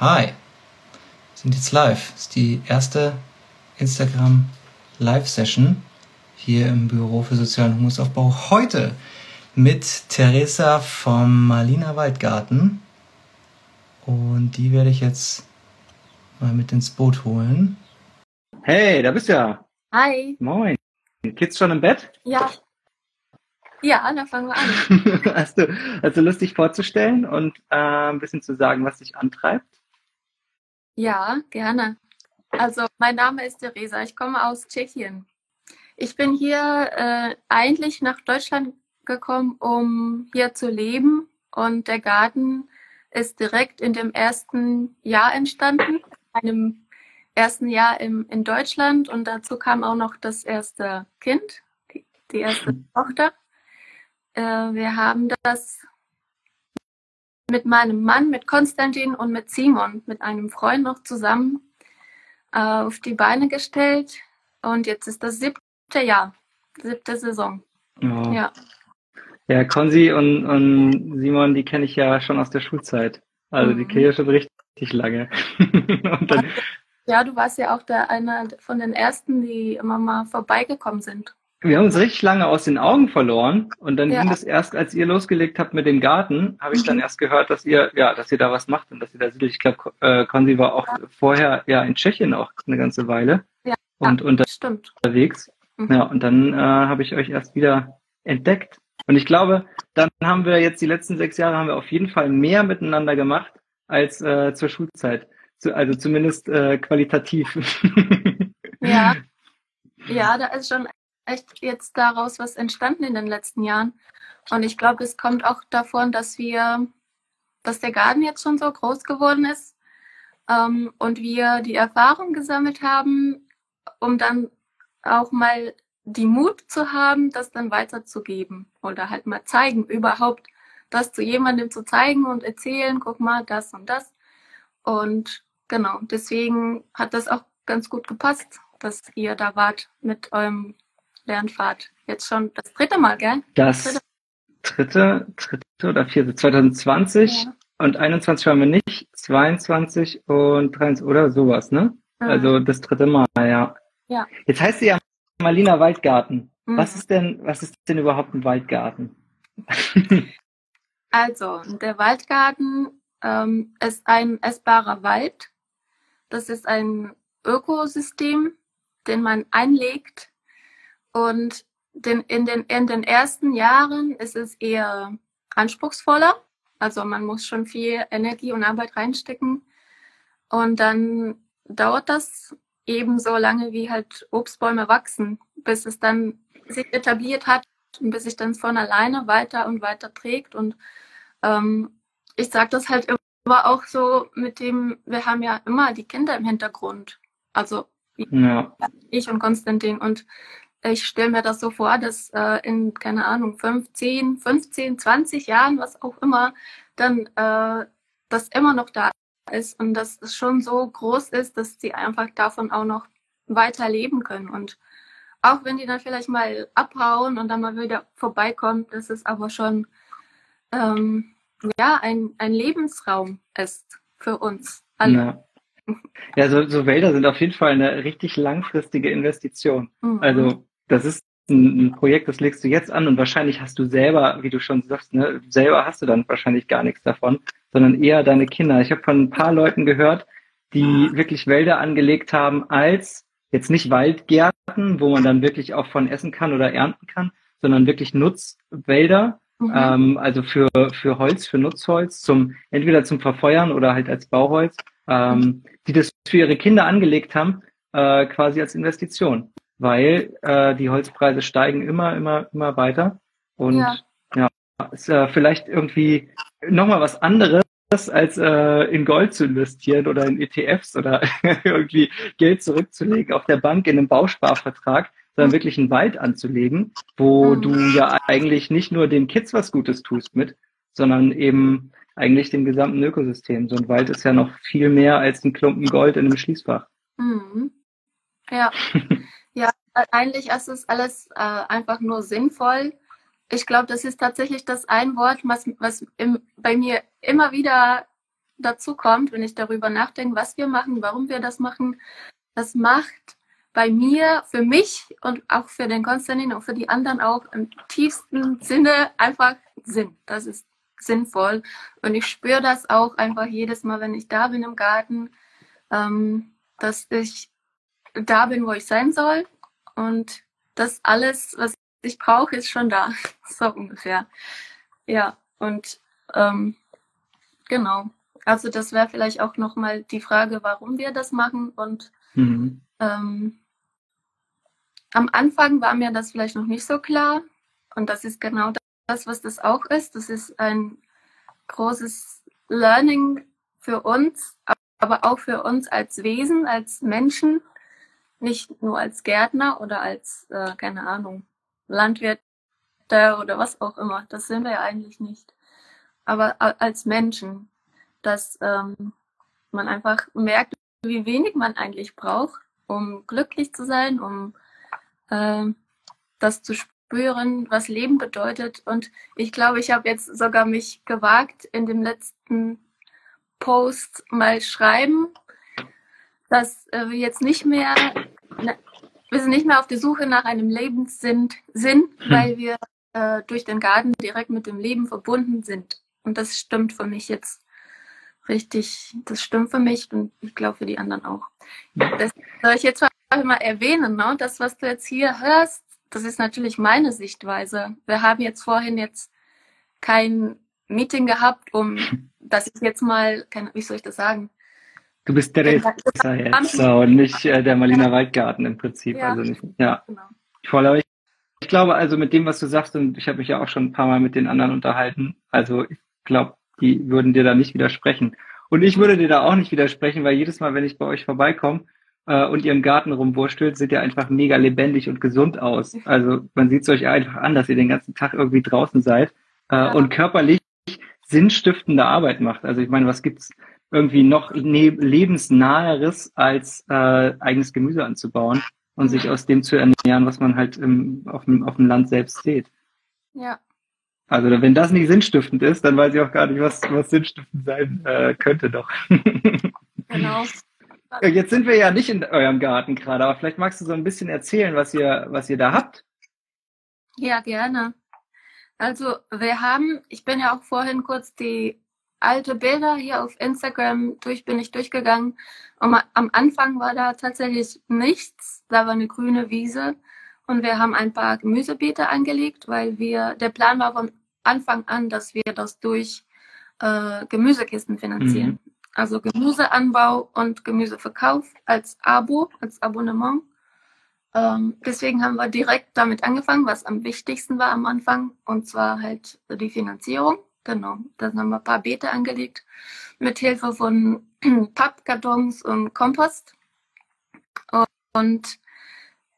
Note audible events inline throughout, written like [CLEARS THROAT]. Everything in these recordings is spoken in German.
Hi, wir sind jetzt live. Das ist die erste Instagram Live-Session hier im Büro für sozialen Humusaufbau. Heute mit Theresa vom Malina Waldgarten. Und die werde ich jetzt mal mit ins Boot holen. Hey, da bist du ja. Hi. Moin. Kids schon im Bett? Ja. Ja, dann fangen wir an. [LAUGHS] hast, du, hast du Lust, dich vorzustellen und äh, ein bisschen zu sagen, was dich antreibt? Ja, gerne. Also, mein Name ist Theresa. Ich komme aus Tschechien. Ich bin hier äh, eigentlich nach Deutschland gekommen, um hier zu leben. Und der Garten ist direkt in dem ersten Jahr entstanden, einem ersten Jahr im, in Deutschland. Und dazu kam auch noch das erste Kind, die, die erste [LAUGHS] Tochter. Äh, wir haben das mit meinem Mann, mit Konstantin und mit Simon, mit einem Freund noch zusammen äh, auf die Beine gestellt. Und jetzt ist das siebte Jahr, siebte Saison. Oh. Ja. Ja, Konzi und, und Simon, die kenne ich ja schon aus der Schulzeit. Also mhm. die kenne ich schon richtig lange. [LAUGHS] ja, du warst ja auch der einer von den ersten, die immer mal vorbeigekommen sind wir haben uns richtig lange aus den Augen verloren und dann ja. ging es erst, als ihr losgelegt habt mit dem Garten, habe ich mhm. dann erst gehört, dass ihr, ja, dass ihr da was macht und dass ihr da siedelt. Ich glaube, äh, Konzi war auch ja. vorher ja in Tschechien auch eine ganze Weile ja. und, und stimmt. unterwegs. Mhm. Ja, und dann äh, habe ich euch erst wieder entdeckt. Und ich glaube, dann haben wir jetzt die letzten sechs Jahre haben wir auf jeden Fall mehr miteinander gemacht als äh, zur Schulzeit. Zu, also zumindest äh, qualitativ. Ja. [LAUGHS] Ja, da ist schon echt jetzt daraus was entstanden in den letzten Jahren. Und ich glaube, es kommt auch davon, dass wir, dass der Garten jetzt schon so groß geworden ist ähm, und wir die Erfahrung gesammelt haben, um dann auch mal die Mut zu haben, das dann weiterzugeben oder halt mal zeigen, überhaupt das zu jemandem zu zeigen und erzählen, guck mal, das und das. Und genau, deswegen hat das auch ganz gut gepasst, dass ihr da wart mit eurem Lernfahrt. Jetzt schon das dritte Mal, gell? Das dritte, dritte oder vierte, 2020 ja. und 21 waren wir nicht, 22 und 23 oder sowas, ne? Mhm. Also das dritte Mal, ja. Ja. Jetzt heißt sie ja Malina Waldgarten. Mhm. Was ist denn, was ist denn überhaupt ein Waldgarten? [LAUGHS] also, der Waldgarten ähm, ist ein essbarer Wald. Das ist ein Ökosystem, den man einlegt und den, in, den, in den ersten Jahren ist es eher anspruchsvoller. Also man muss schon viel Energie und Arbeit reinstecken. Und dann dauert das ebenso lange, wie halt Obstbäume wachsen, bis es dann sich etabliert hat und bis sich dann von alleine weiter und weiter trägt. Und ähm, ich sage das halt immer auch so mit dem, wir haben ja immer die Kinder im Hintergrund. Also ja. ich und Konstantin. Und ich stelle mir das so vor, dass äh, in, keine Ahnung, 15, 15, 20 Jahren, was auch immer, dann äh, das immer noch da ist und dass es schon so groß ist, dass sie einfach davon auch noch weiter leben können. Und auch wenn die dann vielleicht mal abhauen und dann mal wieder vorbeikommen, dass es aber schon ähm, ja ein, ein Lebensraum ist für uns alle. Ja. Ja, so, so Wälder sind auf jeden Fall eine richtig langfristige Investition. Mhm. Also das ist ein, ein, Projekt, das legst du jetzt an und wahrscheinlich hast du selber, wie du schon sagst, ne, selber hast du dann wahrscheinlich gar nichts davon, sondern eher deine Kinder. Ich habe von ein paar Leuten gehört, die wirklich Wälder angelegt haben als jetzt nicht Waldgärten, wo man dann wirklich auch von essen kann oder ernten kann, sondern wirklich Nutzwälder, mhm. ähm, also für, für Holz, für Nutzholz, zum entweder zum Verfeuern oder halt als Bauholz, ähm, die das für ihre Kinder angelegt haben, äh, quasi als Investition weil äh, die Holzpreise steigen immer, immer, immer weiter. Und ja, ja ist äh, vielleicht irgendwie nochmal was anderes, als äh, in Gold zu investieren oder in ETFs oder [LAUGHS] irgendwie Geld zurückzulegen auf der Bank in einem Bausparvertrag, sondern mhm. wirklich einen Wald anzulegen, wo mhm. du ja eigentlich nicht nur den Kids was Gutes tust mit, sondern eben eigentlich dem gesamten Ökosystem. So ein Wald ist ja noch viel mehr als ein Klumpen Gold in einem Schließfach. Mhm. Ja. [LAUGHS] Ja, eigentlich ist es alles äh, einfach nur sinnvoll. Ich glaube, das ist tatsächlich das ein Wort, was, was im, bei mir immer wieder dazu kommt, wenn ich darüber nachdenke, was wir machen, warum wir das machen, das macht bei mir, für mich und auch für den Konstantin und für die anderen auch im tiefsten Sinne einfach Sinn. Das ist sinnvoll. Und ich spüre das auch einfach jedes Mal, wenn ich da bin im Garten, ähm, dass ich da bin, wo ich sein soll. Und das alles, was ich brauche, ist schon da. [LAUGHS] so ungefähr. Ja, und ähm, genau. Also das wäre vielleicht auch nochmal die Frage, warum wir das machen. Und mhm. ähm, am Anfang war mir das vielleicht noch nicht so klar. Und das ist genau das, was das auch ist. Das ist ein großes Learning für uns, aber auch für uns als Wesen, als Menschen, nicht nur als Gärtner oder als, äh, keine Ahnung, Landwirt oder was auch immer. Das sind wir ja eigentlich nicht. Aber als Menschen, dass ähm, man einfach merkt, wie wenig man eigentlich braucht, um glücklich zu sein, um äh, das zu spüren, was Leben bedeutet. Und ich glaube, ich habe jetzt sogar mich gewagt, in dem letzten Post mal schreiben, dass äh, wir jetzt nicht mehr, ne, wir sind nicht mehr auf der Suche nach einem Lebenssinn, Sinn, hm. weil wir äh, durch den Garten direkt mit dem Leben verbunden sind. Und das stimmt für mich jetzt richtig, das stimmt für mich und ich glaube für die anderen auch. Das soll ich jetzt mal erwähnen, ne? das, was du jetzt hier hörst, das ist natürlich meine Sichtweise. Wir haben jetzt vorhin jetzt kein Meeting gehabt, um, dass ich jetzt mal, kein, wie soll ich das sagen? Du bist der jetzt so, und nicht äh, der Malina Waldgarten im Prinzip. Ja, also nicht, ja. Genau. Voll, aber ich, ich glaube also mit dem, was du sagst, und ich habe mich ja auch schon ein paar Mal mit den anderen unterhalten, also ich glaube, die würden dir da nicht widersprechen. Und ich würde dir da auch nicht widersprechen, weil jedes Mal, wenn ich bei euch vorbeikomme, äh, und ihr im Garten rumwurstelt, seht ihr einfach mega lebendig und gesund aus. Also man sieht es euch einfach an, dass ihr den ganzen Tag irgendwie draußen seid äh, ja. und körperlich sinnstiftende Arbeit macht. Also ich meine, was gibt's irgendwie noch ne lebensnaheres als äh, eigenes Gemüse anzubauen und sich aus dem zu ernähren, was man halt im, auf, dem, auf dem Land selbst sieht. Ja. Also wenn das nicht sinnstiftend ist, dann weiß ich auch gar nicht, was, was sinnstiftend sein äh, könnte doch. genau. Jetzt sind wir ja nicht in eurem Garten gerade, aber vielleicht magst du so ein bisschen erzählen, was ihr, was ihr da habt. Ja, gerne. Also wir haben, ich bin ja auch vorhin kurz die alte Bilder hier auf Instagram durch, bin ich durchgegangen. Und am Anfang war da tatsächlich nichts. Da war eine grüne Wiese. Und wir haben ein paar Gemüsebeete angelegt, weil wir, der Plan war von Anfang an, dass wir das durch äh, Gemüsekisten finanzieren. Mhm. Also Gemüseanbau und Gemüseverkauf als Abo, als Abonnement. Ähm, deswegen haben wir direkt damit angefangen, was am wichtigsten war am Anfang, und zwar halt die Finanzierung. Genau, dann haben wir ein paar Beete angelegt mit Hilfe von [CLEARS THROAT] Pappkartons und Kompost. Und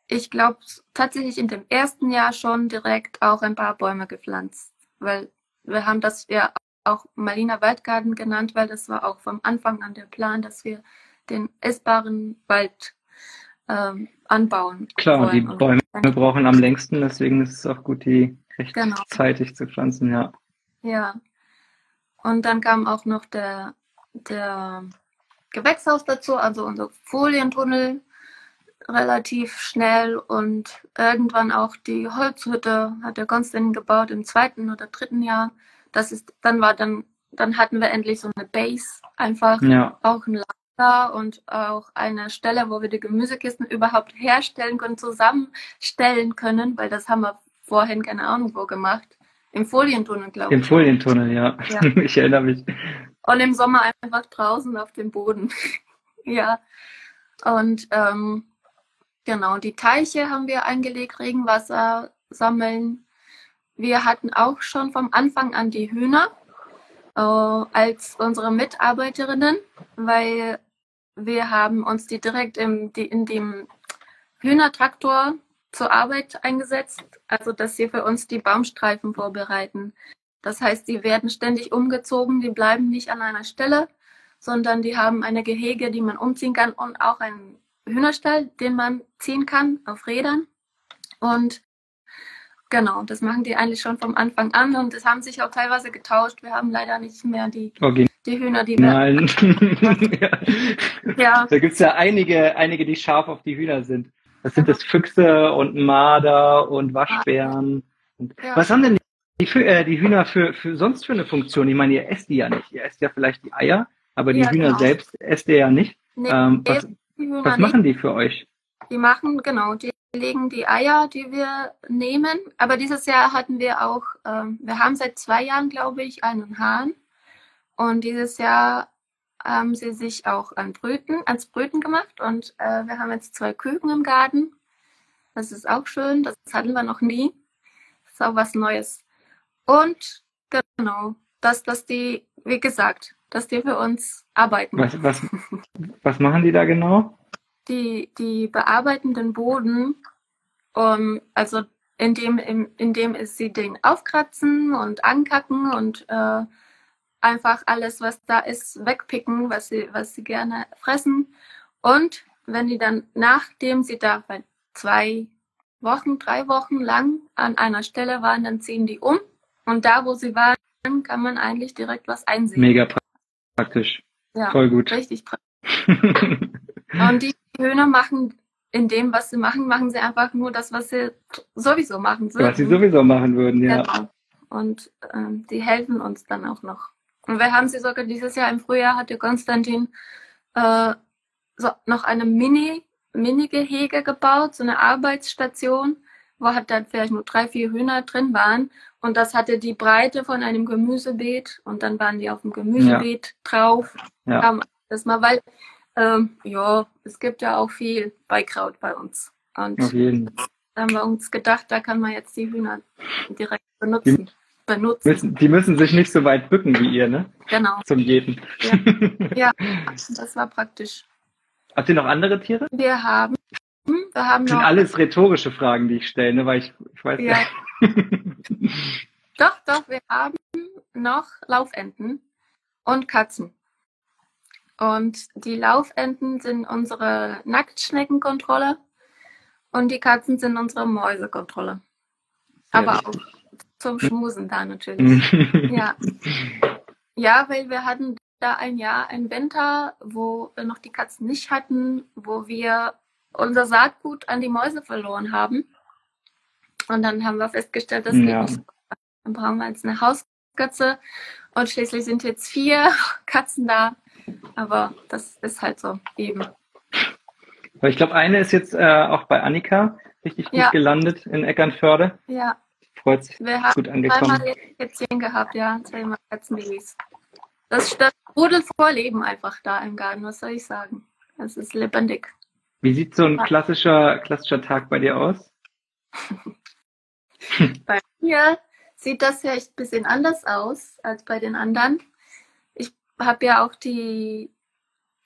ich glaube tatsächlich in dem ersten Jahr schon direkt auch ein paar Bäume gepflanzt, weil wir haben das ja auch Malina Waldgarten genannt, weil das war auch vom Anfang an der Plan, dass wir den essbaren Wald ähm, anbauen. Klar, die Bäume brauchen am längsten, deswegen ist es auch gut, die rechtzeitig genau. zu pflanzen, ja. Ja. Und dann kam auch noch der, der Gewächshaus dazu, also unser Folientunnel relativ schnell und irgendwann auch die Holzhütte hat der Konstantin gebaut im zweiten oder dritten Jahr das ist, dann war dann, dann hatten wir endlich so eine Base, einfach ja. auch ein Lager und auch eine Stelle, wo wir die Gemüsekisten überhaupt herstellen können, zusammenstellen können, weil das haben wir vorhin keine Ahnung wo gemacht. Im Folientunnel, glaube ich. Im Folientunnel, ja. ja. [LAUGHS] ich erinnere mich. Und im Sommer einfach draußen auf dem Boden. [LAUGHS] ja. Und ähm, genau, die Teiche haben wir eingelegt, Regenwasser sammeln. Wir hatten auch schon vom Anfang an die Hühner äh, als unsere Mitarbeiterinnen, weil wir haben uns die direkt im, die, in dem Hühnertraktor zur Arbeit eingesetzt, also dass sie für uns die Baumstreifen vorbereiten. Das heißt, die werden ständig umgezogen, die bleiben nicht an einer Stelle, sondern die haben eine Gehege, die man umziehen kann und auch einen Hühnerstall, den man ziehen kann auf Rädern. Und Genau, das machen die eigentlich schon vom Anfang an und es haben sich auch teilweise getauscht. Wir haben leider nicht mehr die, okay. die Hühner, die wir. Nein. [LAUGHS] [LAUGHS] ja. ja. Da gibt es ja einige, einige, die scharf auf die Hühner sind. Das sind das Füchse und Marder und Waschbären. Ja. Was haben denn die, äh, die Hühner für, für sonst für eine Funktion? Ich meine, ihr esst die ja nicht. Ihr esst ja vielleicht die Eier, aber die ja, Hühner genau. selbst esst ihr ja nicht. Nee, ähm, was was machen die für euch? Die machen, genau, die legen die Eier, die wir nehmen. Aber dieses Jahr hatten wir auch, ähm, wir haben seit zwei Jahren, glaube ich, einen Hahn. Und dieses Jahr haben sie sich auch an Brüten, ans Brüten gemacht. Und äh, wir haben jetzt zwei Küken im Garten. Das ist auch schön. Das hatten wir noch nie. Das ist auch was Neues. Und genau, dass, dass die, wie gesagt, dass die für uns arbeiten. Was, was, was machen die da genau? Die, die bearbeiten den Boden, um, also indem, indem sie den aufkratzen und ankacken und äh, einfach alles, was da ist, wegpicken, was sie, was sie gerne fressen. Und wenn die dann, nachdem sie da zwei Wochen, drei Wochen lang an einer Stelle waren, dann ziehen die um. Und da, wo sie waren, kann man eigentlich direkt was einsehen. Mega praktisch. Ja, Voll gut. Richtig praktisch. [LAUGHS] und die Hühner machen in dem, was sie machen, machen sie einfach nur das, was sie sowieso machen würden. Was sie sowieso machen würden, ja. Genau. Und ähm, die helfen uns dann auch noch. Und wir haben sie sogar dieses Jahr im Frühjahr hatte Konstantin äh, so noch eine Mini, Mini-Gehege gebaut, so eine Arbeitsstation, wo halt dann vielleicht nur drei, vier Hühner drin waren. Und das hatte die Breite von einem Gemüsebeet und dann waren die auf dem Gemüsebeet ja. drauf. Ja. Das mal, weil, ähm, ja, es gibt ja auch viel Beikraut bei uns. Und auf jeden. da haben wir uns gedacht, da kann man jetzt die Hühner direkt benutzen. Benutzen. Müssen, die müssen sich nicht so weit bücken wie ihr, ne? Genau. Zum Jeden. Ja, ja [LAUGHS] das war praktisch. Habt ihr noch andere Tiere? Wir haben, wir haben das sind alles rhetorische Fragen, die ich stelle, ne? Weil ich, ich weiß ja. [LAUGHS] doch, doch, wir haben noch Laufenten und Katzen. Und die Laufenten sind unsere Nacktschneckenkontrolle und die Katzen sind unsere Mäusekontrolle. Aber auch zum Schmusen da natürlich. ja. [LAUGHS] ja, weil wir hatten da ein Jahr, ein Winter, wo wir noch die Katzen nicht hatten, wo wir unser Saatgut an die Mäuse verloren haben. Und dann haben wir festgestellt, dass ja. nicht. Dann brauchen wir jetzt eine Hauskatze. Und schließlich sind jetzt vier [LAUGHS] Katzen da. Aber das ist halt so eben. Ich glaube, eine ist jetzt äh, auch bei Annika richtig gut ja. gelandet in Eckernförde. Ja freut sich. Wir haben gut angekommen. zweimal Kätzchen gehabt, ja, zweimal Katzenbabys. Das, das sprudelt vor Leben einfach da im Garten, was soll ich sagen? Es ist lebendig. Wie sieht so ein klassischer, klassischer Tag bei dir aus? [LAUGHS] bei mir sieht das ja echt ein bisschen anders aus als bei den anderen. Ich habe ja auch die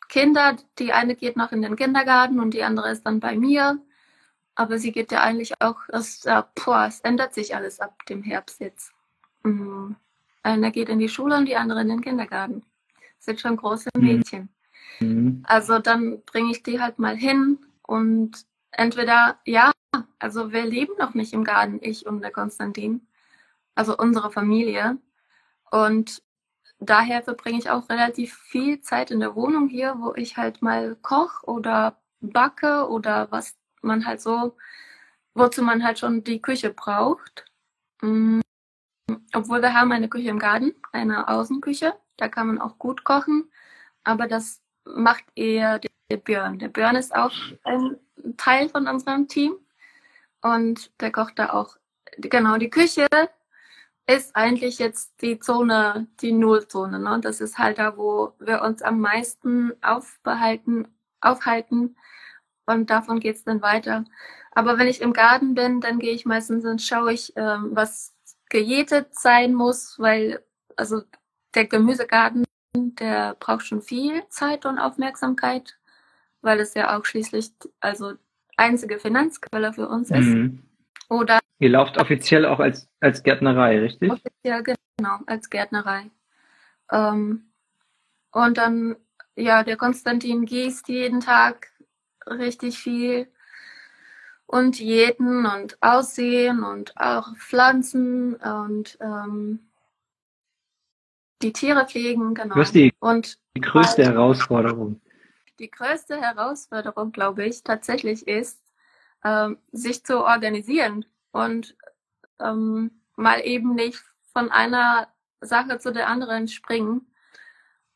Kinder, die eine geht noch in den Kindergarten und die andere ist dann bei mir. Aber sie geht ja eigentlich auch, das, ja, boah, es ändert sich alles ab dem Herbst jetzt. Mhm. Einer geht in die Schule und die andere in den Kindergarten. Das sind schon große mhm. Mädchen. Mhm. Also dann bringe ich die halt mal hin und entweder, ja, also wir leben noch nicht im Garten, ich und der Konstantin, also unsere Familie. Und daher verbringe ich auch relativ viel Zeit in der Wohnung hier, wo ich halt mal koche oder backe oder was man halt so, wozu man halt schon die Küche braucht. Mhm. Obwohl wir haben eine Küche im Garten, eine Außenküche, da kann man auch gut kochen, aber das macht eher der Björn. Der Björn ist auch ein Teil von unserem Team und der kocht da auch. Genau, die Küche ist eigentlich jetzt die Zone, die Nullzone. Ne? Das ist halt da, wo wir uns am meisten aufbehalten, aufhalten und davon geht es dann weiter. Aber wenn ich im Garten bin, dann gehe ich meistens und schaue ich, ähm, was gejätet sein muss, weil also der Gemüsegarten, der braucht schon viel Zeit und Aufmerksamkeit, weil es ja auch schließlich also einzige Finanzquelle für uns ist. Mhm. Oder Ihr lauft offiziell auch als, als Gärtnerei, richtig? Offiziell, genau, als Gärtnerei. Ähm, und dann, ja, der Konstantin gießt jeden Tag richtig viel. und jeden und Aussehen und auch Pflanzen und ähm, die Tiere pflegen, genau. Was ist die, und die größte halt, Herausforderung? Die größte Herausforderung, glaube ich, tatsächlich ist, ähm, sich zu organisieren und ähm, mal eben nicht von einer Sache zu der anderen springen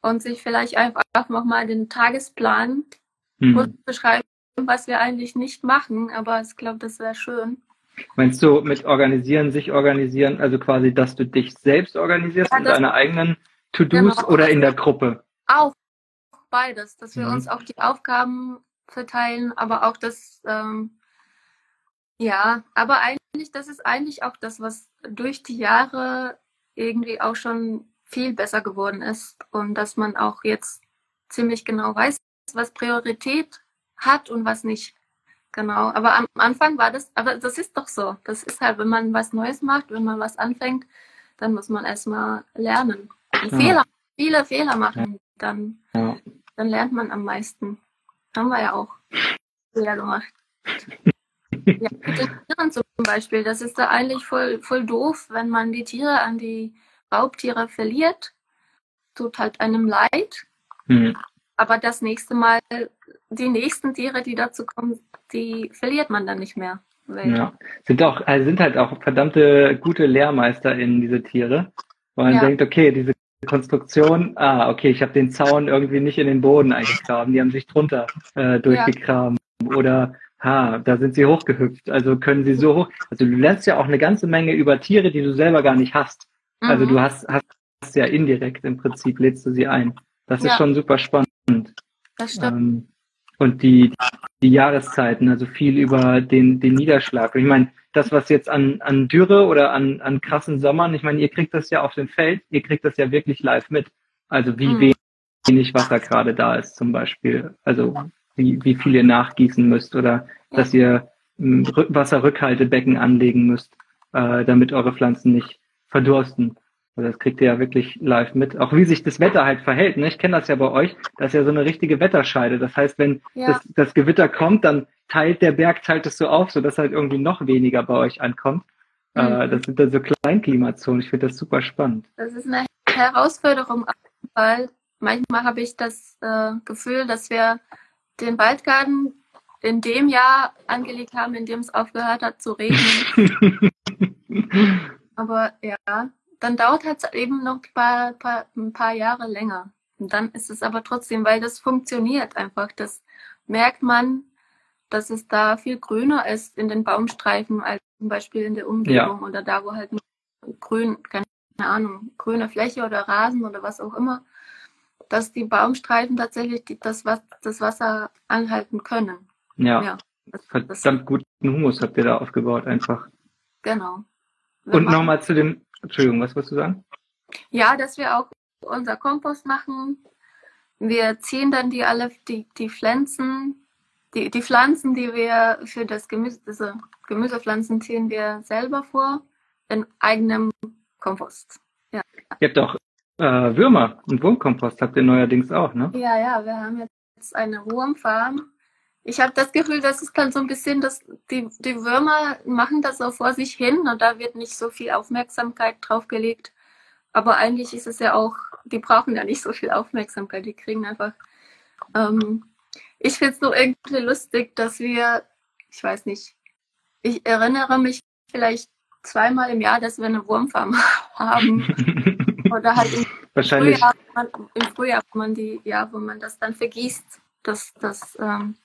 und sich vielleicht einfach nochmal den Tagesplan mhm. beschreiben, was wir eigentlich nicht machen, aber ich glaube, das wäre schön. Meinst du mit organisieren, sich organisieren, also quasi, dass du dich selbst organisierst ja, in deiner eigenen To-Dos genau. oder in der Gruppe? Auch beides, dass wir mhm. uns auch die Aufgaben verteilen, aber auch das, ähm, ja, aber eigentlich, das ist eigentlich auch das, was durch die Jahre irgendwie auch schon viel besser geworden ist und dass man auch jetzt ziemlich genau weiß, was Priorität hat und was nicht. Genau, aber am Anfang war das, aber das ist doch so. Das ist halt, wenn man was Neues macht, wenn man was anfängt, dann muss man erstmal lernen. Ja. Fehler, viele Fehler machen, dann, ja. dann lernt man am meisten. Haben wir ja auch Fehler gemacht. ja, mit den Tieren zum Beispiel, das ist da eigentlich voll, voll doof, wenn man die Tiere an die Raubtiere verliert. Tut halt einem leid. Mhm. Aber das nächste Mal, die nächsten Tiere, die dazu kommen, die verliert man dann nicht mehr. Ja. Sind auch, also sind halt auch verdammte gute Lehrmeister in diese Tiere. Weil man ja. denkt, okay, diese Konstruktion, ah, okay, ich habe den Zaun irgendwie nicht in den Boden eingegraben, die haben sich drunter äh, durchgegraben. Ja. Oder ha, da sind sie hochgehüpft. Also können sie so hoch. Also du lernst ja auch eine ganze Menge über Tiere, die du selber gar nicht hast. Also du mhm. hast, hast ja indirekt im Prinzip lädst du sie ein. Das ist schon super spannend. Das stimmt. Ähm, und die, die Jahreszeiten, also viel über den, den Niederschlag. ich meine, das, was jetzt an, an Dürre oder an, an krassen Sommern, ich meine, ihr kriegt das ja auf dem Feld, ihr kriegt das ja wirklich live mit. Also wie mhm. wenig Wasser gerade da ist zum Beispiel. Also wie, wie viel ihr nachgießen müsst oder ja. dass ihr hm, Wasserrückhaltebecken anlegen müsst, äh, damit eure Pflanzen nicht verdursten. Also das kriegt ihr ja wirklich live mit. Auch wie sich das Wetter halt verhält. Ne? Ich kenne das ja bei euch. Das ist ja so eine richtige Wetterscheide. Das heißt, wenn ja. das, das, Gewitter kommt, dann teilt der Berg, teilt es so auf, sodass halt irgendwie noch weniger bei euch ankommt. Äh, mhm. Das sind dann so Kleinklimazonen. Ich finde das super spannend. Das ist eine Herausforderung, weil manchmal habe ich das äh, Gefühl, dass wir den Waldgarten in dem Jahr angelegt haben, in dem es aufgehört hat zu regnen. [LAUGHS] Aber ja, dann dauert es eben noch ein paar, paar, ein paar Jahre länger. Und dann ist es aber trotzdem, weil das funktioniert einfach. Das merkt man, dass es da viel grüner ist in den Baumstreifen als zum Beispiel in der Umgebung ja. oder da, wo halt grün, keine Ahnung, grüne Fläche oder Rasen oder was auch immer, dass die Baumstreifen tatsächlich die, das, das Wasser anhalten können. Ja. ja das, Verdammt guten Humus habt ihr da aufgebaut einfach. Genau. Und nochmal zu dem, Entschuldigung, was wolltest du sagen? Ja, dass wir auch unser Kompost machen. Wir ziehen dann die alle, die, die Pflanzen, die, die Pflanzen, die wir für das Gemüse, diese Gemüsepflanzen ziehen wir selber vor in eigenem Kompost. Ja. Ihr habt auch äh, Würmer und Wurmkompost habt ihr neuerdings auch, ne? Ja, ja, wir haben jetzt eine Wurmfarm ich habe das Gefühl, dass es dann so ein bisschen, dass die, die Würmer machen das so vor sich hin und da wird nicht so viel Aufmerksamkeit drauf gelegt. Aber eigentlich ist es ja auch, die brauchen ja nicht so viel Aufmerksamkeit, die kriegen einfach. Ähm, ich finde es nur irgendwie lustig, dass wir, ich weiß nicht, ich erinnere mich vielleicht zweimal im Jahr, dass wir eine Wurmfarm [LAUGHS] haben. Oder halt im [LAUGHS] Wahrscheinlich. Frühjahr, im Frühjahr, wo man die, ja, wo man das dann vergießt, das, das ähm,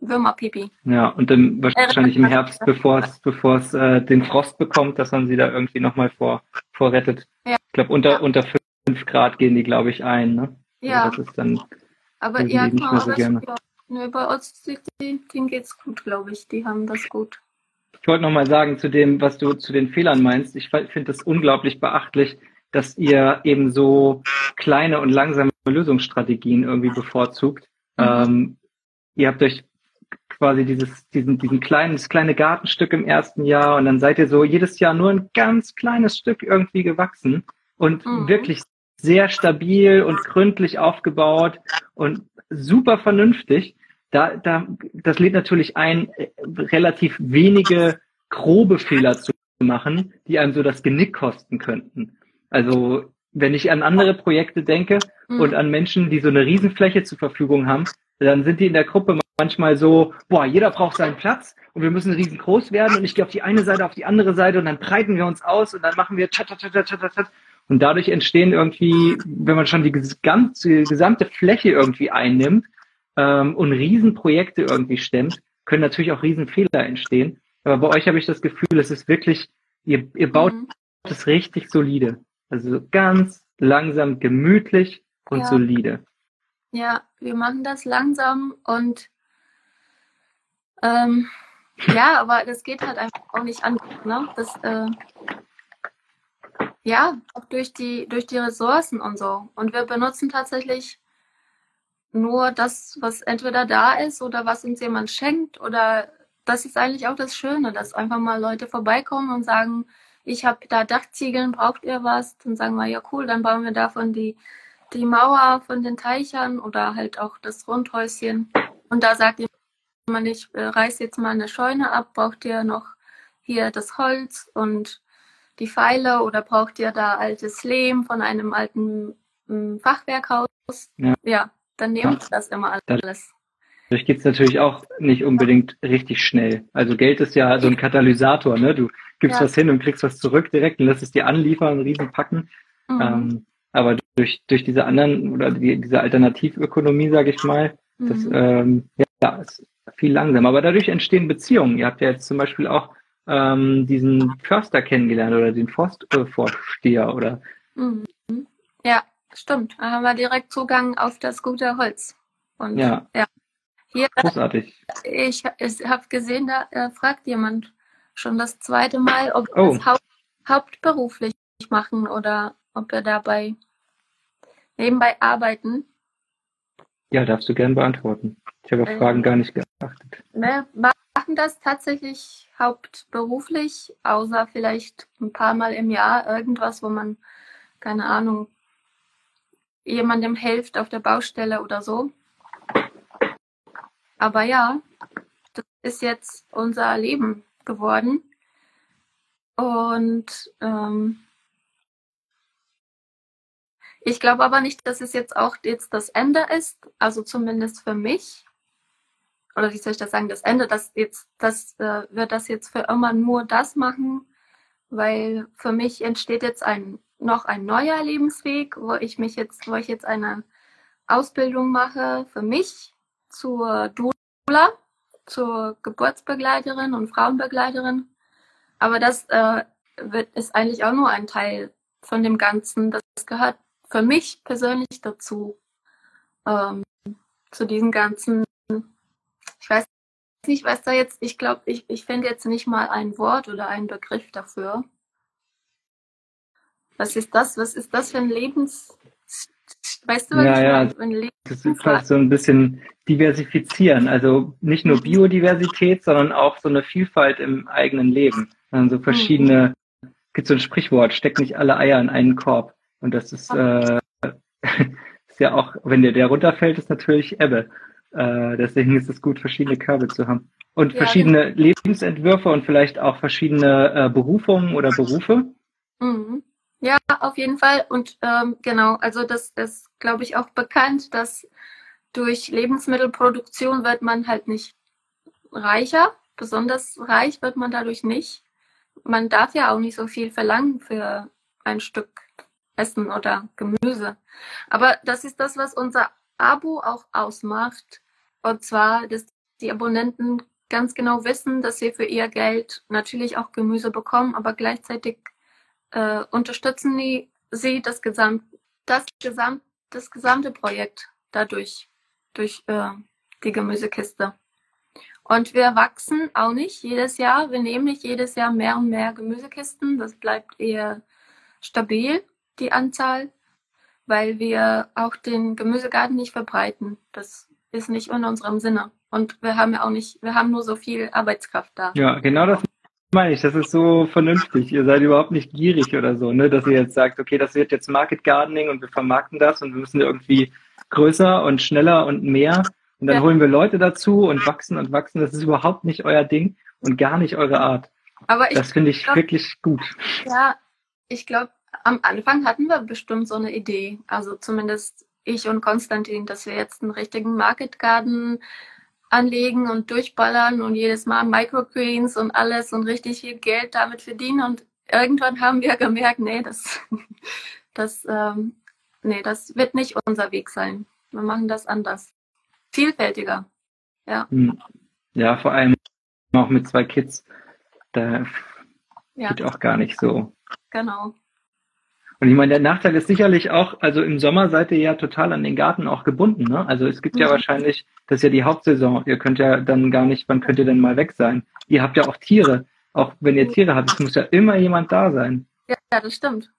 Würmerpipi. Ja, und dann wahrscheinlich im Herbst, bevor es bevor es äh, den Frost bekommt, dass man sie da irgendwie nochmal vor, vorrettet. Ja. Ich glaube, unter, ja. unter fünf Grad gehen die, glaube ich, ein. Ne? Also ja. Also das ist dann. Aber ja, genau, so gerne. Ja, bei uns, denen geht's gut, glaube ich. Die haben das gut. Ich wollte nochmal sagen zu dem, was du zu den Fehlern meinst. Ich finde das unglaublich beachtlich, dass ihr eben so kleine und langsame Lösungsstrategien irgendwie bevorzugt. Mhm. Ähm, ihr habt euch quasi dieses, diesen, diesen kleinen, das kleine Gartenstück im ersten Jahr und dann seid ihr so jedes Jahr nur ein ganz kleines Stück irgendwie gewachsen und mhm. wirklich sehr stabil und gründlich aufgebaut und super vernünftig. da, da, das lädt natürlich ein, äh, relativ wenige grobe Fehler zu machen, die einem so das Genick kosten könnten. Also wenn ich an andere Projekte denke mhm. und an Menschen, die so eine Riesenfläche zur Verfügung haben, dann sind die in der Gruppe manchmal so, boah, jeder braucht seinen Platz und wir müssen riesengroß werden und ich gehe auf die eine Seite, auf die andere Seite und dann breiten wir uns aus und dann machen wir tat, tat, tat, tat, tat. und dadurch entstehen irgendwie, wenn man schon die gesamte, gesamte Fläche irgendwie einnimmt ähm, und Riesenprojekte irgendwie stemmt, können natürlich auch Riesenfehler entstehen. Aber bei euch habe ich das Gefühl, es ist wirklich, ihr, ihr baut mhm. es richtig solide. Also ganz langsam, gemütlich und ja. solide. Ja, wir machen das langsam und ähm, ja, aber das geht halt einfach auch nicht an. Ne? Das, äh, ja, auch durch die, durch die Ressourcen und so. Und wir benutzen tatsächlich nur das, was entweder da ist oder was uns jemand schenkt. Oder das ist eigentlich auch das Schöne, dass einfach mal Leute vorbeikommen und sagen, ich habe da Dachziegeln, braucht ihr was? Dann sagen wir, ja cool, dann bauen wir davon die, die Mauer von den Teichern oder halt auch das Rundhäuschen. Und da sagt jemand, ich äh, reiß jetzt mal eine Scheune ab, braucht ihr noch hier das Holz und die Pfeile oder braucht ihr da altes Lehm von einem alten ähm, Fachwerkhaus? Ja. ja, dann nehmt ja. das immer alles. Dadurch geht's natürlich auch nicht unbedingt richtig schnell. Also Geld ist ja so ein Katalysator, ne? Du gibst ja. was hin und kriegst was zurück direkt und lässt es dir anliefern, riesen packen. Mhm. Ähm, aber durch, durch diese anderen oder die, diese Alternativökonomie, sage ich mal, mhm. das ähm, ja, ist viel langsamer. Aber dadurch entstehen Beziehungen. Ihr habt ja jetzt zum Beispiel auch ähm, diesen Förster kennengelernt oder den Forstvorsteher oder. Mhm. Ja, stimmt. Da haben wir direkt Zugang auf das gute Holz. Und ja. ja. Hier, Großartig. Ich, ich habe gesehen, da äh, fragt jemand schon das zweite Mal, ob wir oh. das haupt, hauptberuflich machen oder ob wir dabei nebenbei arbeiten. Ja, darfst du gern beantworten. Ich habe auf ähm, Fragen gar nicht geachtet. Wir machen das tatsächlich hauptberuflich, außer vielleicht ein paar Mal im Jahr irgendwas, wo man, keine Ahnung, jemandem hilft auf der Baustelle oder so. Aber ja, das ist jetzt unser Leben geworden. Und ähm, ich glaube aber nicht, dass es jetzt auch jetzt das Ende ist, also zumindest für mich. Oder wie soll ich das sagen, das Ende, dass jetzt, dass äh, wir das jetzt für immer nur das machen, weil für mich entsteht jetzt ein noch ein neuer Lebensweg, wo ich mich jetzt, wo ich jetzt eine Ausbildung mache für mich zur Dula, zur Geburtsbegleiterin und Frauenbegleiterin. Aber das äh, wird, ist eigentlich auch nur ein Teil von dem Ganzen. Das gehört für mich persönlich dazu. Ähm, zu diesen ganzen, ich weiß nicht, was da jetzt, ich glaube, ich, ich finde jetzt nicht mal ein Wort oder einen Begriff dafür. Was ist das? Was ist das für ein Lebens, Weißt du, was ja, ich meine? Ja, das ist halt so ein bisschen diversifizieren. Also nicht nur mhm. Biodiversität, sondern auch so eine Vielfalt im eigenen Leben. Also verschiedene, mhm. gibt so ein Sprichwort, steck nicht alle Eier in einen Korb. Und das ist, äh, [LAUGHS] ist ja auch, wenn der, der runterfällt, ist natürlich Ebbe. Äh, deswegen ist es gut, verschiedene Körbe zu haben. Und ja, verschiedene genau. Lebensentwürfe und vielleicht auch verschiedene äh, Berufungen oder Berufe. Mhm. Ja, auf jeden Fall. Und ähm, genau, also das ist, glaube ich, auch bekannt, dass durch Lebensmittelproduktion wird man halt nicht reicher. Besonders reich wird man dadurch nicht. Man darf ja auch nicht so viel verlangen für ein Stück Essen oder Gemüse. Aber das ist das, was unser Abo auch ausmacht. Und zwar, dass die Abonnenten ganz genau wissen, dass sie für ihr Geld natürlich auch Gemüse bekommen, aber gleichzeitig äh, unterstützen die, sie das, Gesamt, das, Gesamt, das gesamte Projekt dadurch, durch äh, die Gemüsekiste. Und wir wachsen auch nicht jedes Jahr. Wir nehmen nicht jedes Jahr mehr und mehr Gemüsekisten. Das bleibt eher stabil, die Anzahl, weil wir auch den Gemüsegarten nicht verbreiten. Das ist nicht in unserem Sinne. Und wir haben ja auch nicht, wir haben nur so viel Arbeitskraft da. Ja, genau das meine ich, das ist so vernünftig. Ihr seid überhaupt nicht gierig oder so, ne? Dass ihr jetzt sagt, okay, das wird jetzt Market Gardening und wir vermarkten das und wir müssen irgendwie größer und schneller und mehr. Und dann ja. holen wir Leute dazu und wachsen und wachsen. Das ist überhaupt nicht euer Ding und gar nicht eure Art. Aber ich das finde ich glaub, wirklich gut. Ja, ich glaube, am Anfang hatten wir bestimmt so eine Idee. Also zumindest ich und Konstantin, dass wir jetzt einen richtigen Market Garden anlegen und durchballern und jedes Mal Microgreens und alles und richtig viel Geld damit verdienen. Und irgendwann haben wir gemerkt, nee, das, [LAUGHS] das, ähm, nee, das wird nicht unser Weg sein. Wir machen das anders. Vielfältiger. Ja. Hm. Ja, vor allem auch mit zwei Kids. Da ja. geht auch gar nicht so. Genau. Und ich meine, der Nachteil ist sicherlich auch, also im Sommer seid ihr ja total an den Garten auch gebunden, ne? Also es gibt mhm. ja wahrscheinlich, das ist ja die Hauptsaison. Ihr könnt ja dann gar nicht, wann könnt ihr denn mal weg sein? Ihr habt ja auch Tiere. Auch wenn ihr Tiere habt, es muss ja immer jemand da sein. Ja, das stimmt.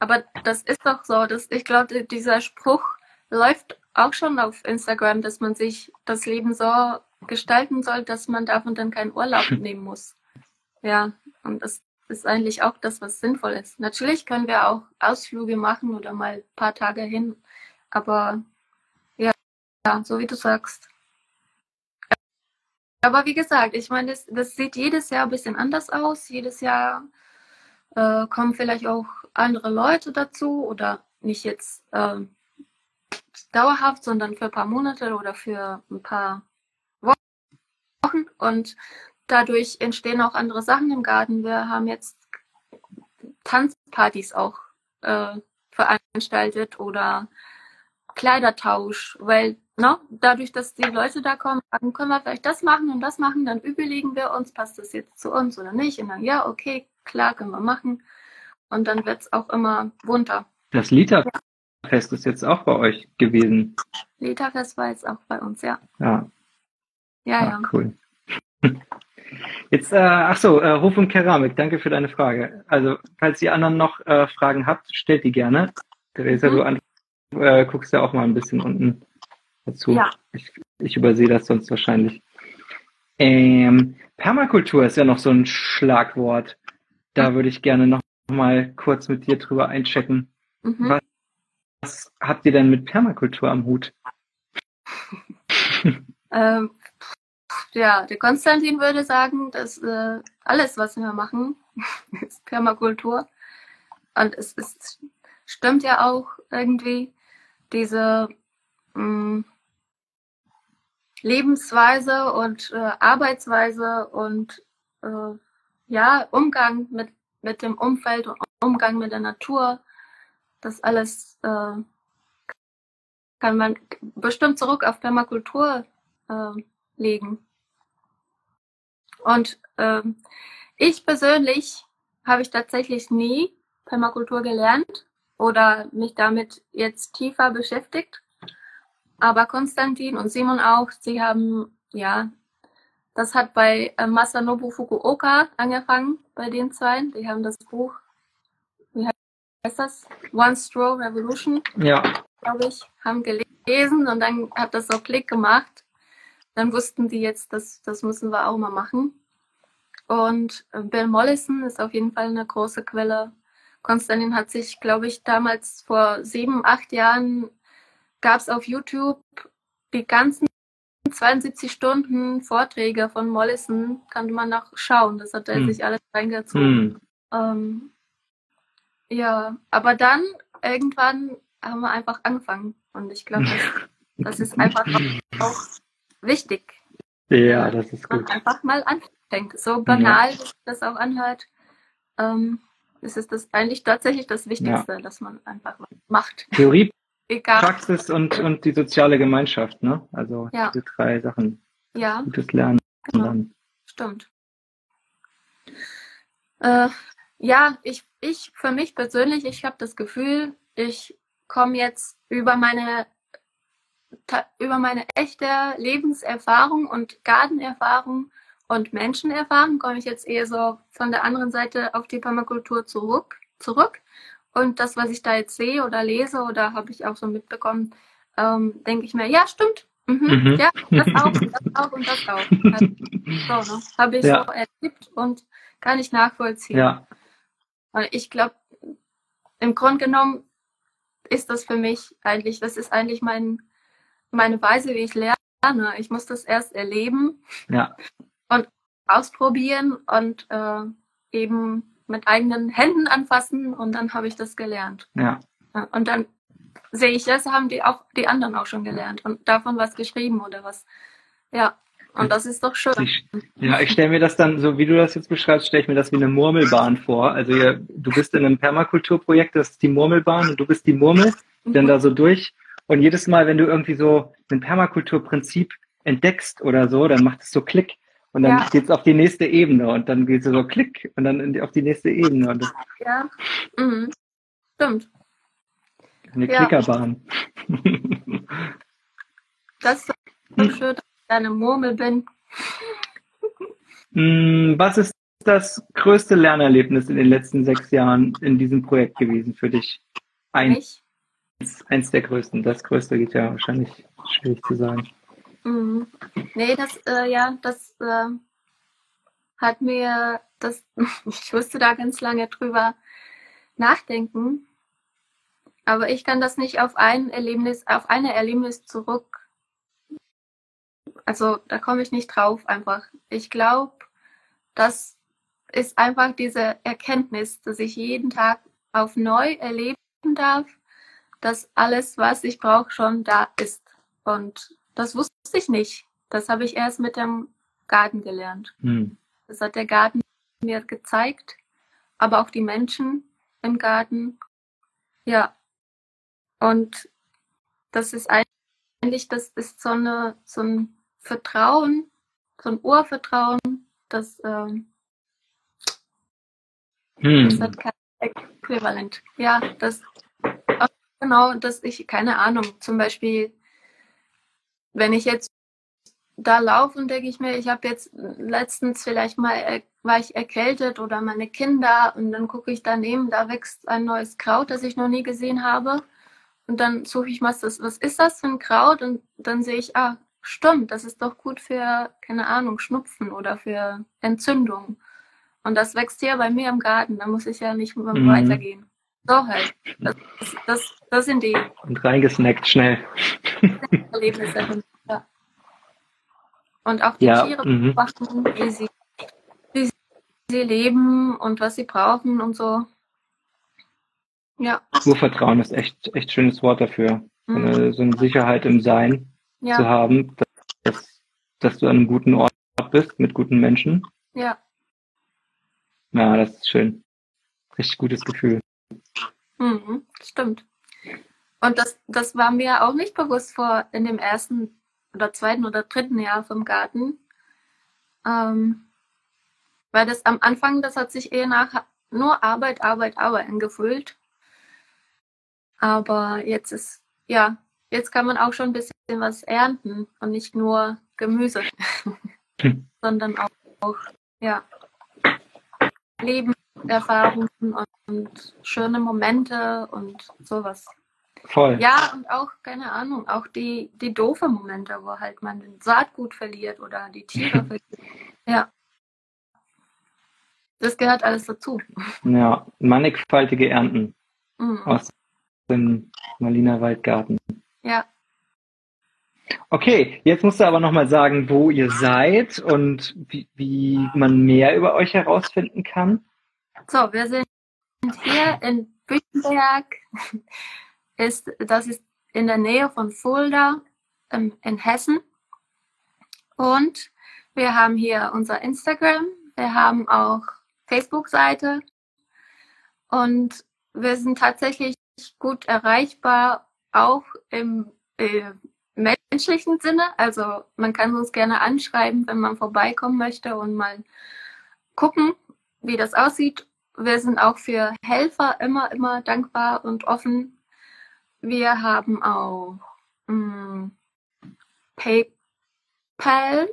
Aber das ist doch so, dass ich glaube, dieser Spruch läuft auch schon auf Instagram, dass man sich das Leben so gestalten soll, dass man davon dann keinen Urlaub [LAUGHS] nehmen muss. Ja, und das ist eigentlich auch das, was sinnvoll ist. Natürlich können wir auch Ausflüge machen oder mal ein paar Tage hin, aber ja, ja so wie du sagst. Aber wie gesagt, ich meine, das, das sieht jedes Jahr ein bisschen anders aus. Jedes Jahr äh, kommen vielleicht auch andere Leute dazu oder nicht jetzt äh, dauerhaft, sondern für ein paar Monate oder für ein paar Wochen. Und dadurch entstehen auch andere Sachen im Garten. Wir haben jetzt Tanzpartys auch äh, veranstaltet oder Kleidertausch, weil ne, dadurch, dass die Leute da kommen, sagen, können wir vielleicht das machen und das machen, dann überlegen wir uns, passt das jetzt zu uns oder nicht? Und dann, ja, okay, klar, können wir machen. Und dann wird es auch immer bunter. Das Literfest ja. ist jetzt auch bei euch gewesen. Literfest war jetzt auch bei uns, ja. Ja. Ja, ja. ja. Cool. Jetzt, äh, ach so, äh, Hof und Keramik, danke für deine Frage. Also, falls ihr anderen noch äh, Fragen habt, stellt die gerne. Theresa, mhm. du äh, guckst ja auch mal ein bisschen unten dazu. Ja. Ich, ich übersehe das sonst wahrscheinlich. Ähm, Permakultur ist ja noch so ein Schlagwort. Da würde ich gerne noch mal kurz mit dir drüber einchecken. Mhm. Was, was habt ihr denn mit Permakultur am Hut? ähm, ja, der Konstantin würde sagen, dass äh, alles, was wir machen, [LAUGHS] ist Permakultur. Und es ist, stimmt ja auch irgendwie, diese mh, mm, Lebensweise und äh, Arbeitsweise und äh, ja, Umgang mit, mit dem Umfeld und Umgang mit der Natur, das alles äh, kann man bestimmt zurück auf Permakultur äh, legen. Und ähm, ich persönlich habe ich tatsächlich nie Permakultur gelernt oder mich damit jetzt tiefer beschäftigt. Aber Konstantin und Simon auch, sie haben, ja, das hat bei äh, Masanobu Fukuoka angefangen, bei den zwei. Die haben das Buch, wie heißt das? One Straw Revolution, ja. glaube ich, haben gelesen und dann hat das so Klick gemacht dann wussten die jetzt, das, das müssen wir auch mal machen. Und äh, Bill Mollison ist auf jeden Fall eine große Quelle. Konstantin hat sich, glaube ich, damals vor sieben, acht Jahren gab es auf YouTube die ganzen 72 Stunden Vorträge von Mollison, kann man noch schauen. Das hat er hm. sich alles reingezogen. Hm. Ähm, ja, aber dann irgendwann haben wir einfach angefangen. Und ich glaube, das, das ist einfach auch [LAUGHS] wichtig. Ja, das ist gut. Einfach mal anfängt. So banal, ja. das auch anhört, ähm, ist es das eigentlich tatsächlich das Wichtigste, ja. dass man einfach macht. Theorie, Egal. Praxis und, und die soziale Gemeinschaft, ne? Also ja. diese drei Sachen. Ja. Gutes Lernen. Genau. Stimmt. Äh, ja, ich, ich für mich persönlich, ich habe das Gefühl, ich komme jetzt über meine über meine echte Lebenserfahrung und Gartenerfahrung und Menschenerfahrung komme ich jetzt eher so von der anderen Seite auf die Permakultur zurück, zurück. Und das, was ich da jetzt sehe oder lese oder habe ich auch so mitbekommen, ähm, denke ich mir, ja, stimmt. Mhm, mhm. Ja, das auch, das auch und das auch. so, ne? Habe ich ja. so erlebt und kann ich nachvollziehen. Ja. Weil ich glaube, im Grunde genommen ist das für mich eigentlich, das ist eigentlich mein meine Weise, wie ich lerne Ich muss das erst erleben. Ja. Und ausprobieren und äh, eben mit eigenen Händen anfassen und dann habe ich das gelernt. Ja. Und dann sehe ich, das haben die auch die anderen auch schon gelernt und davon was geschrieben oder was. Ja. Und das ist doch schön. Ich, ja, ich stelle mir das dann, so wie du das jetzt beschreibst, stelle ich mir das wie eine Murmelbahn vor. Also ihr, du bist in einem Permakulturprojekt, das ist die Murmelbahn und du bist die Murmel, mhm. dann da so durch. Und jedes Mal, wenn du irgendwie so ein Permakulturprinzip entdeckst oder so, dann macht es so Klick. Und dann ja. geht's auf die nächste Ebene und dann geht es so Klick und dann auf die nächste Ebene. Und ja, mhm. stimmt. Eine ja. Klickerbahn. [LAUGHS] Das ist so schön, dass ich eine Murmel bin. Mm, was ist das größte Lernerlebnis in den letzten sechs Jahren in diesem Projekt gewesen für dich? Eins, eins der größten. Das größte geht ja wahrscheinlich schwierig zu sagen. Mhm. Nee, das, äh, ja, das äh, hat mir, das, [LAUGHS] ich musste da ganz lange drüber nachdenken. Aber ich kann das nicht auf ein Erlebnis, auf eine Erlebnis zurück. Also da komme ich nicht drauf einfach. Ich glaube, das ist einfach diese Erkenntnis, dass ich jeden Tag auf neu erleben darf, dass alles, was ich brauche, schon da ist. Und das wusste ich nicht. Das habe ich erst mit dem Garten gelernt. Hm. Das hat der Garten mir gezeigt, aber auch die Menschen im Garten. Ja. Und das ist eigentlich, das ist so eine, so ein Vertrauen, so ein Urvertrauen, das, ähm, hm. das hat kein Äquivalent. Ja, das, genau, dass ich, keine Ahnung, zum Beispiel wenn ich jetzt da laufe und denke ich mir, ich habe jetzt letztens vielleicht mal, war ich erkältet oder meine Kinder und dann gucke ich daneben, da wächst ein neues Kraut, das ich noch nie gesehen habe. Und dann suche ich mal, was, was ist das für ein Kraut? Und dann sehe ich, ah, stimmt, das ist doch gut für, keine Ahnung, Schnupfen oder für Entzündung. Und das wächst hier bei mir im Garten, da muss ich ja nicht mhm. weitergehen. So halt. Das, das, das sind die. Und reingesnackt, schnell. Erlebnisse. Ja. Und auch die ja, Tiere mhm. beobachten, wie sie, wie sie leben und was sie brauchen und so. Ja. Urvertrauen ist echt, echt schönes Wort dafür. So eine, mhm. so eine Sicherheit im Sein ja. zu haben, dass, dass du an einem guten Ort bist, mit guten Menschen. Ja. Ja, das ist schön. Richtig gutes Gefühl. Mhm, stimmt. Und das, das war mir auch nicht bewusst vor in dem ersten oder zweiten oder dritten Jahr vom Garten. Ähm, weil das am Anfang, das hat sich eher nach nur Arbeit, Arbeit, Arbeit angefühlt. Aber jetzt ist, ja, jetzt kann man auch schon ein bisschen was ernten und nicht nur Gemüse, [LAUGHS] sondern auch, auch, ja, Lebenserfahrungen und, und schöne Momente und sowas. Voll. Ja, und auch, keine Ahnung, auch die, die doofe Momente, wo halt man den Saatgut verliert oder die Tiere [LAUGHS] verliert. Ja. Das gehört alles dazu. Ja, mannigfaltige Ernten mhm. aus dem Maliner Waldgarten. Ja. Okay, jetzt musst du aber nochmal sagen, wo ihr seid und wie, wie man mehr über euch herausfinden kann. So, wir sind hier in Büttenberg ist, das ist in der Nähe von Fulda ähm, in Hessen. Und wir haben hier unser Instagram, wir haben auch Facebook-Seite und wir sind tatsächlich gut erreichbar, auch im äh, menschlichen Sinne. Also man kann uns gerne anschreiben, wenn man vorbeikommen möchte und mal gucken, wie das aussieht. Wir sind auch für Helfer immer, immer dankbar und offen. Wir haben auch mh, hm, PayPal.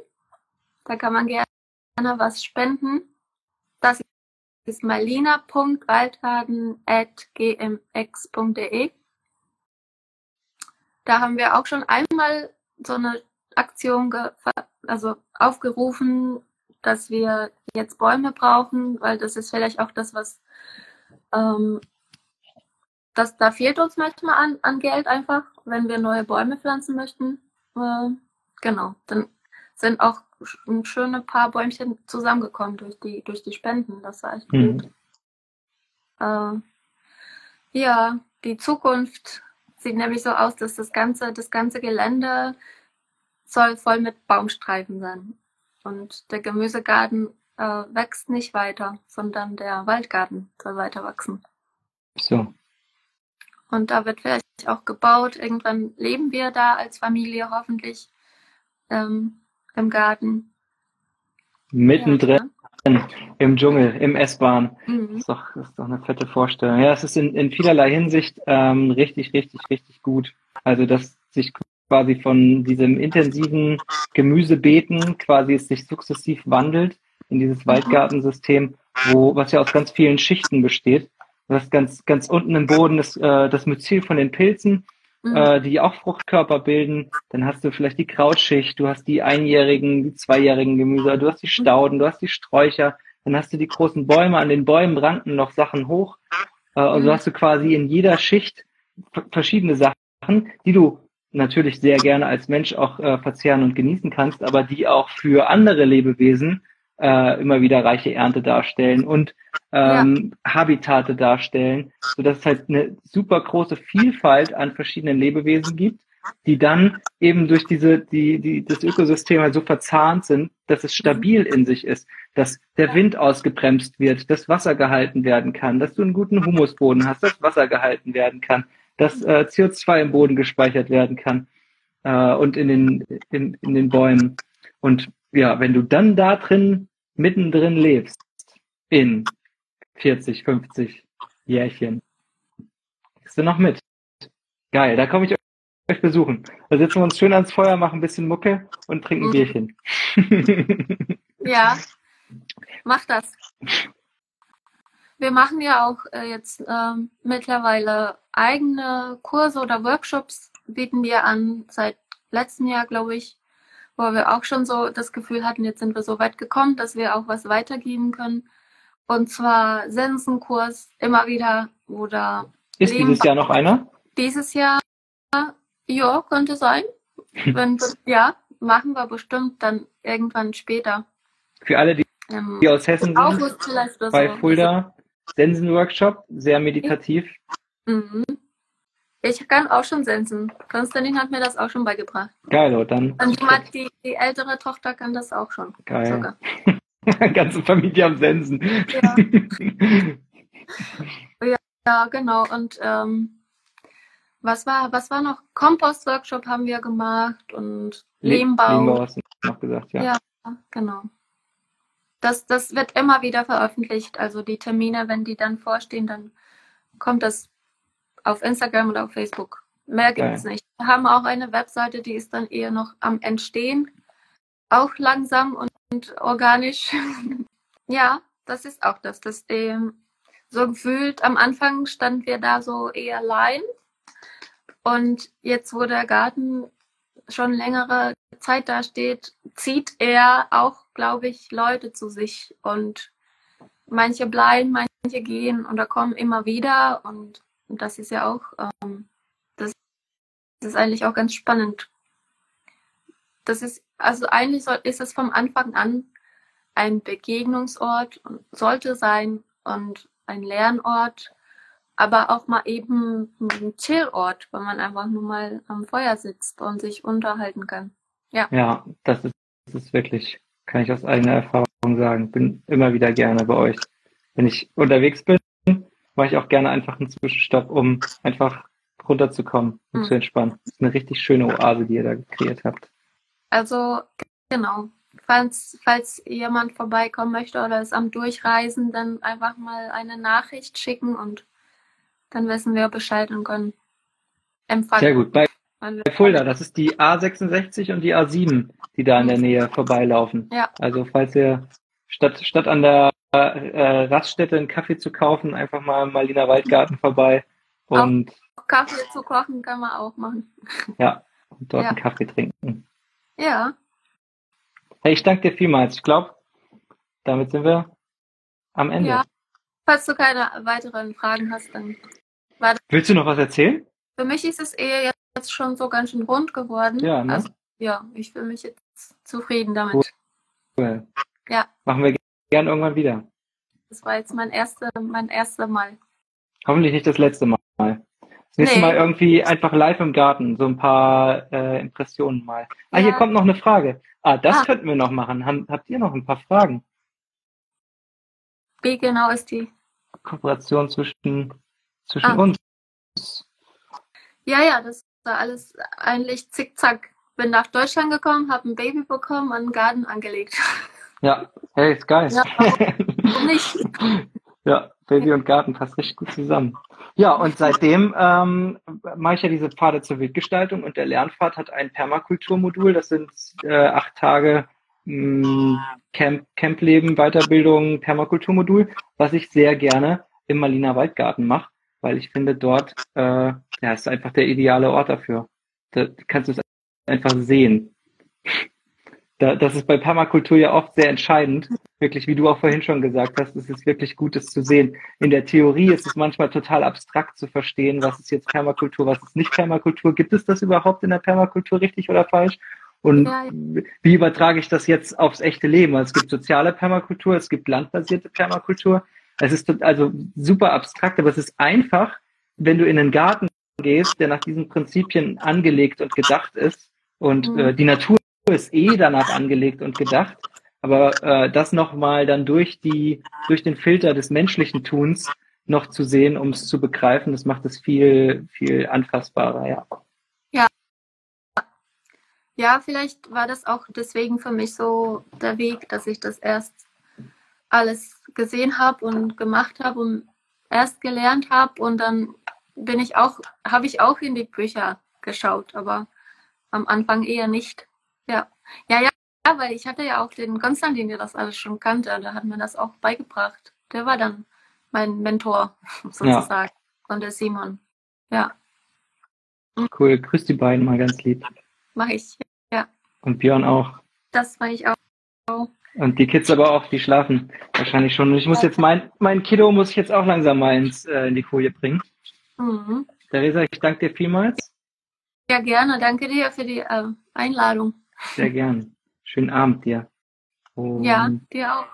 Da kann man gerne was spenden. Das ist malina.waldhagen.gmx.de. Da haben wir auch schon einmal so eine Aktion also aufgerufen, dass wir jetzt Bäume brauchen, weil das ist vielleicht auch das, was ähm, das, da fehlt uns manchmal an, an Geld einfach, wenn wir neue Bäume pflanzen möchten. Äh, genau. Dann sind auch ein schöne paar Bäumchen zusammengekommen durch die, durch die Spenden. Das war echt mhm. gut. Äh, ja, die Zukunft sieht nämlich so aus, dass das ganze, das ganze Gelände soll voll mit Baumstreifen sein. Und der Gemüsegarten äh, wächst nicht weiter, sondern der Waldgarten soll weiter wachsen. So. Und da wird vielleicht auch gebaut. Irgendwann leben wir da als Familie hoffentlich ähm, im Garten. Mittendrin ja. im Dschungel, im S-Bahn. Mhm. Ist, doch, ist doch eine fette Vorstellung. Ja, es ist in, in vielerlei Hinsicht ähm, richtig, richtig, richtig gut. Also, dass sich quasi von diesem intensiven Gemüsebeeten quasi es sich sukzessiv wandelt in dieses mhm. Waldgartensystem, wo, was ja aus ganz vielen Schichten besteht. Du hast ganz, ganz unten im Boden das, äh, das Myzel von den Pilzen, mhm. äh, die auch Fruchtkörper bilden. Dann hast du vielleicht die Krautschicht, du hast die einjährigen, die zweijährigen Gemüse, du hast die Stauden, du hast die Sträucher, dann hast du die großen Bäume, an den Bäumen ranken noch Sachen hoch. Äh, und so mhm. hast du quasi in jeder Schicht verschiedene Sachen, die du natürlich sehr gerne als Mensch auch äh, verzehren und genießen kannst, aber die auch für andere Lebewesen äh, immer wieder reiche Ernte darstellen und ähm, ja. Habitate darstellen, sodass es halt eine super große Vielfalt an verschiedenen Lebewesen gibt, die dann eben durch diese, die, die, das Ökosystem halt so verzahnt sind, dass es stabil in sich ist, dass der Wind ausgebremst wird, dass Wasser gehalten werden kann, dass du einen guten Humusboden hast, dass Wasser gehalten werden kann, dass äh, CO2 im Boden gespeichert werden kann äh, und in den, in, in den Bäumen. Und ja, wenn du dann da drin mittendrin lebst, in 40, 50 Jährchen, kriegst du noch mit. Geil, da komme ich euch besuchen. Da sitzen wir uns schön ans Feuer, machen ein bisschen Mucke und trinken mhm. Bierchen. [LAUGHS] ja, mach das. Wir machen ja auch äh, jetzt ähm, mittlerweile eigene Kurse oder Workshops, bieten wir an, seit letztem Jahr, glaube ich wo wir auch schon so das Gefühl hatten, jetzt sind wir so weit gekommen, dass wir auch was weitergeben können. Und zwar Sensenkurs immer wieder oder. Ist Leben dieses Jahr noch einer? Dieses Jahr, ja, könnte sein. Wenn, [LAUGHS] ja, machen wir bestimmt dann irgendwann später. Für alle, die, ähm, die aus Hessen sind, bei so. Fulda, Sensen-Workshop, sehr meditativ. Mhm. Ich kann auch schon sensen. Konstantin hat mir das auch schon beigebracht. Geil, oder dann. Und die, die, die ältere Tochter kann das auch schon. Geil. Sogar. [LAUGHS] Ganze Familie am Sensen. Ja. ja, ja, genau. Und ähm, was war, was war noch? Kompost-Workshop haben wir gemacht und Lehmbau. Lehmbau hast du noch gesagt, ja. Ja, genau. Das, das wird immer wieder veröffentlicht. Also die Termine, wenn die dann vorstehen, dann kommt das auf Instagram oder auf Facebook. Mehr gibt es nicht. Wir haben auch eine Webseite, die ist dann eher noch am Entstehen. Auch langsam und, und organisch. [LAUGHS] ja, das ist auch das. das ähm, so gefühlt, am Anfang standen wir da so eher allein. Und jetzt, wo der Garten schon längere Zeit da steht, zieht er auch, glaube ich, Leute zu sich. Und manche bleiben, manche gehen da kommen immer wieder. Und und das ist ja auch, ähm, das, das ist eigentlich auch ganz spannend. Das ist, also eigentlich soll, ist es vom Anfang an ein Begegnungsort und sollte sein und ein Lernort, aber auch mal eben ein Chillort, wo man einfach nur mal am Feuer sitzt und sich unterhalten kann. Ja. Ja, das ist, das ist wirklich, kann ich aus eigener Erfahrung sagen. Bin immer wieder gerne bei euch. Wenn ich unterwegs bin, mache ich auch gerne einfach einen Zwischenstopp, um einfach runterzukommen und mhm. zu entspannen. Das ist eine richtig schöne Oase, die ihr da kreiert habt. Also, genau. Falls, falls jemand vorbeikommen möchte oder ist am Durchreisen, dann einfach mal eine Nachricht schicken und dann wissen wir Bescheid und können empfangen. Sehr gut. Bei, Fulda, das ist die A66 und die A7, die da in der Nähe vorbeilaufen. Ja. Also falls ihr statt, statt an der äh, Raststätte einen Kaffee zu kaufen, einfach mal im Maliner Waldgarten vorbei. Und auch Kaffee zu kochen kann man auch machen. Ja, und dort ja. einen Kaffee trinken. Ja. Hey, ich danke dir vielmals. Ich glaube, damit sind wir am Ende. Ja. Falls du keine weiteren Fragen hast, dann warte. Willst du noch was erzählen? Für mich ist es eher jetzt schon so ganz schön rund geworden. Ja, ne? Also ja, ich fühle mich jetzt zufrieden damit. Cool. Ja. Machen wir gern irgendwann wieder. Das war jetzt mein erster, mein erster Mal. Hoffentlich nicht das letzte Mal. Das nächste nee. Mal irgendwie einfach live im Garten, so ein paar äh, Impressionen mal. Ah, ja. hier kommt noch eine Frage. Ah, das ah. könnten wir noch machen. Haben, habt ihr noch ein paar Fragen? Wie genau ist die? Kooperation zwischen, zwischen ah. uns. Ja, ja, das war alles eigentlich zickzack. Bin nach Deutschland gekommen, habe ein Baby bekommen, einen Garten angelegt. Ja, hey, ist geil. Ja, [LAUGHS] nicht. ja, Baby und Garten passt richtig gut zusammen. Ja, und seitdem ähm, mache ich ja diese Pfade zur Wildgestaltung und der Lernpfad hat ein Permakulturmodul. Das sind äh, acht Tage mh, hm, Camp, Campleben, Weiterbildung, Permakulturmodul, was ich sehr gerne im Maliner Waldgarten mache, weil ich finde, dort äh, ja, ist einfach der ideale Ort dafür. Da kannst du es einfach sehen. Da, das ist bei Permakultur ja oft sehr entscheidend. Wirklich, wie du auch vorhin schon gesagt hast, es ist wirklich gut, das zu sehen. In der Theorie ist es manchmal total abstrakt zu verstehen, was ist jetzt Permakultur, was ist nicht Permakultur. Gibt es das überhaupt in der Permakultur richtig oder falsch? Und wie übertrage ich das jetzt aufs echte Leben? Es gibt soziale Permakultur, es gibt landbasierte Permakultur. Es ist also super abstrakt, aber es ist einfach, wenn du in einen Garten gehst, der nach diesen Prinzipien angelegt und gedacht ist und mhm. äh, die Natur ist eh danach angelegt und gedacht, aber äh, das nochmal dann durch die durch den Filter des menschlichen Tuns noch zu sehen, um es zu begreifen, das macht es viel viel anfassbarer, ja. Ja. Ja, vielleicht war das auch deswegen für mich so der Weg, dass ich das erst alles gesehen habe und gemacht habe und erst gelernt habe und dann bin ich auch, habe ich auch in die Bücher geschaut, aber am Anfang eher nicht. Ja. Ja, ja, ja, weil ich hatte ja auch den Konstantin, der das alles schon kannte, der hat mir das auch beigebracht. Der war dann mein Mentor, [LAUGHS] sozusagen. Ja. Und der Simon. Ja. Cool, grüß die beiden mal ganz lieb. Mach ich, ja. Und Björn auch. Das mache ich auch. Und die Kids aber auch, die schlafen wahrscheinlich schon. Und ich muss jetzt mein, mein Kiddo muss ich jetzt auch langsam mal ins, äh, in die Koje bringen. Mhm. Theresa, ich danke dir vielmals. Ja, gerne. Danke dir für die äh, Einladung. Sehr gern. Schönen Abend dir. Und, ja, dir auch.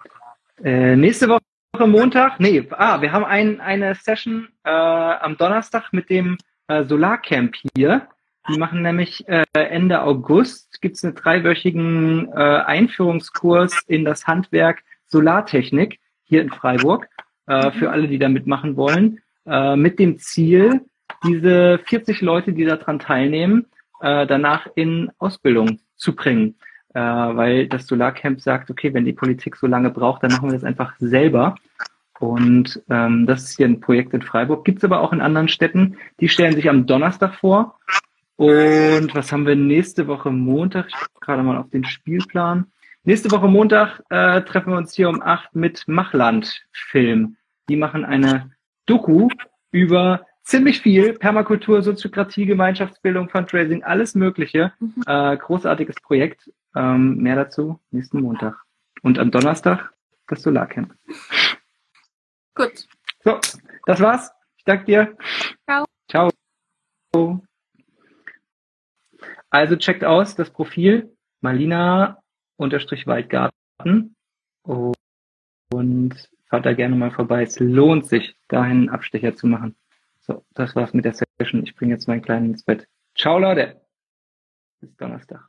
Äh, nächste Woche Montag, nee, ah, wir haben ein, eine Session äh, am Donnerstag mit dem äh, Solarcamp hier. Die machen nämlich äh, Ende August, gibt's einen dreiwöchigen äh, Einführungskurs in das Handwerk Solartechnik hier in Freiburg, äh, mhm. für alle, die da mitmachen wollen, äh, mit dem Ziel, diese 40 Leute, die daran teilnehmen, äh, danach in Ausbildung zu bringen. Äh, weil das Solarcamp sagt, okay, wenn die Politik so lange braucht, dann machen wir das einfach selber. Und ähm, das ist hier ein Projekt in Freiburg. Gibt es aber auch in anderen Städten. Die stellen sich am Donnerstag vor. Und was haben wir nächste Woche Montag? Ich gucke gerade mal auf den Spielplan. Nächste Woche Montag äh, treffen wir uns hier um acht mit Machland Film. Die machen eine Doku über ziemlich viel. Permakultur, Soziokratie, Gemeinschaftsbildung, Fundraising, alles Mögliche. Mhm. Äh, großartiges Projekt. Ähm, mehr dazu nächsten Montag. Und am Donnerstag das Solarcamp. Gut. So, das war's. Ich danke dir. Ciao. Ciao. Also checkt aus das Profil Malina-Waldgarten und fahrt da gerne mal vorbei. Es lohnt sich, dahin einen Abstecher zu machen. So, das war's mit der Session. Ich bringe jetzt meinen Kleinen ins Bett. Ciao, Leute. Bis Donnerstag.